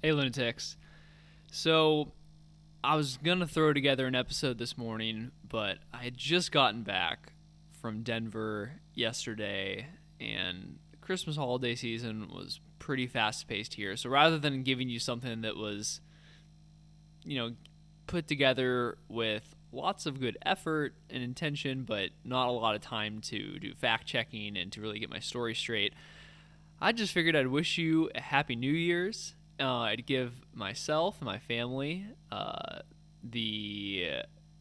Hey, lunatics. So, I was going to throw together an episode this morning, but I had just gotten back from Denver yesterday, and Christmas holiday season was pretty fast paced here. So, rather than giving you something that was, you know, put together with lots of good effort and intention, but not a lot of time to do fact checking and to really get my story straight, I just figured I'd wish you a happy New Year's. Uh, I'd give myself and my family uh, the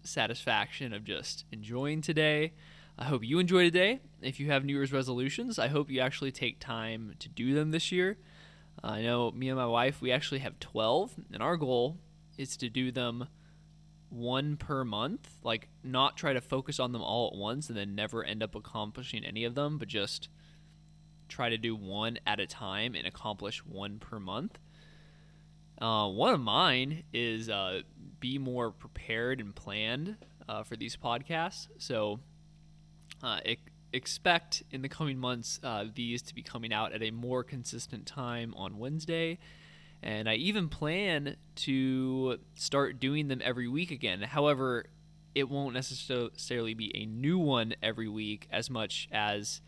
satisfaction of just enjoying today. I hope you enjoy today. If you have New Year's resolutions, I hope you actually take time to do them this year. Uh, I know me and my wife, we actually have 12, and our goal is to do them one per month. Like, not try to focus on them all at once and then never end up accomplishing any of them, but just try to do one at a time and accomplish one per month. Uh, one of mine is uh, be more prepared and planned uh, for these podcasts. So, uh, expect in the coming months uh, these to be coming out at a more consistent time on Wednesday. And I even plan to start doing them every week again. However, it won't necessarily be a new one every week as much as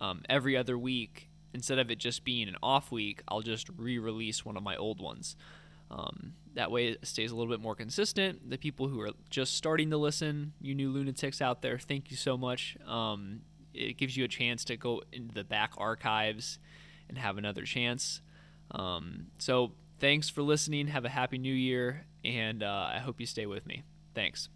um, every other week. Instead of it just being an off week, I'll just re release one of my old ones. Um, that way it stays a little bit more consistent. The people who are just starting to listen, you new lunatics out there, thank you so much. Um, it gives you a chance to go into the back archives and have another chance. Um, so thanks for listening. Have a happy new year, and uh, I hope you stay with me. Thanks.